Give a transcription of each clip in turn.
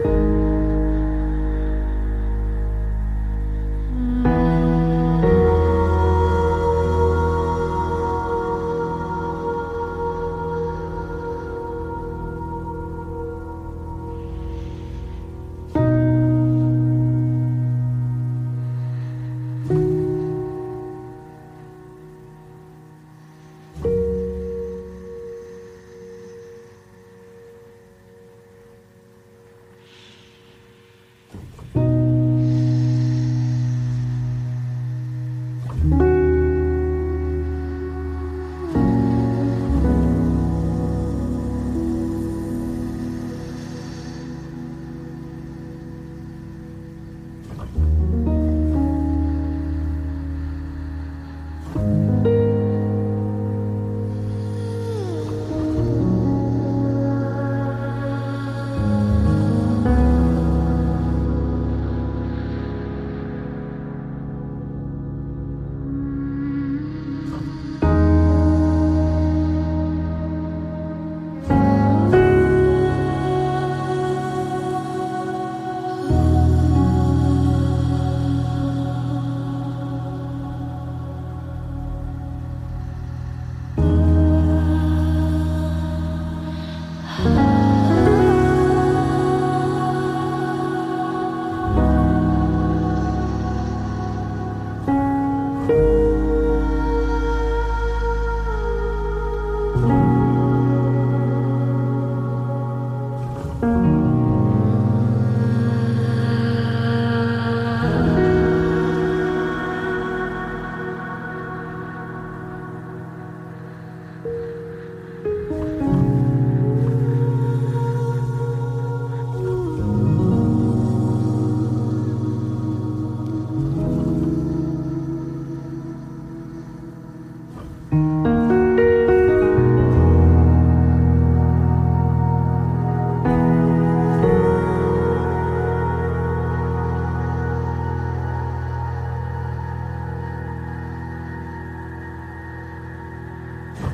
Yeah.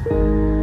Música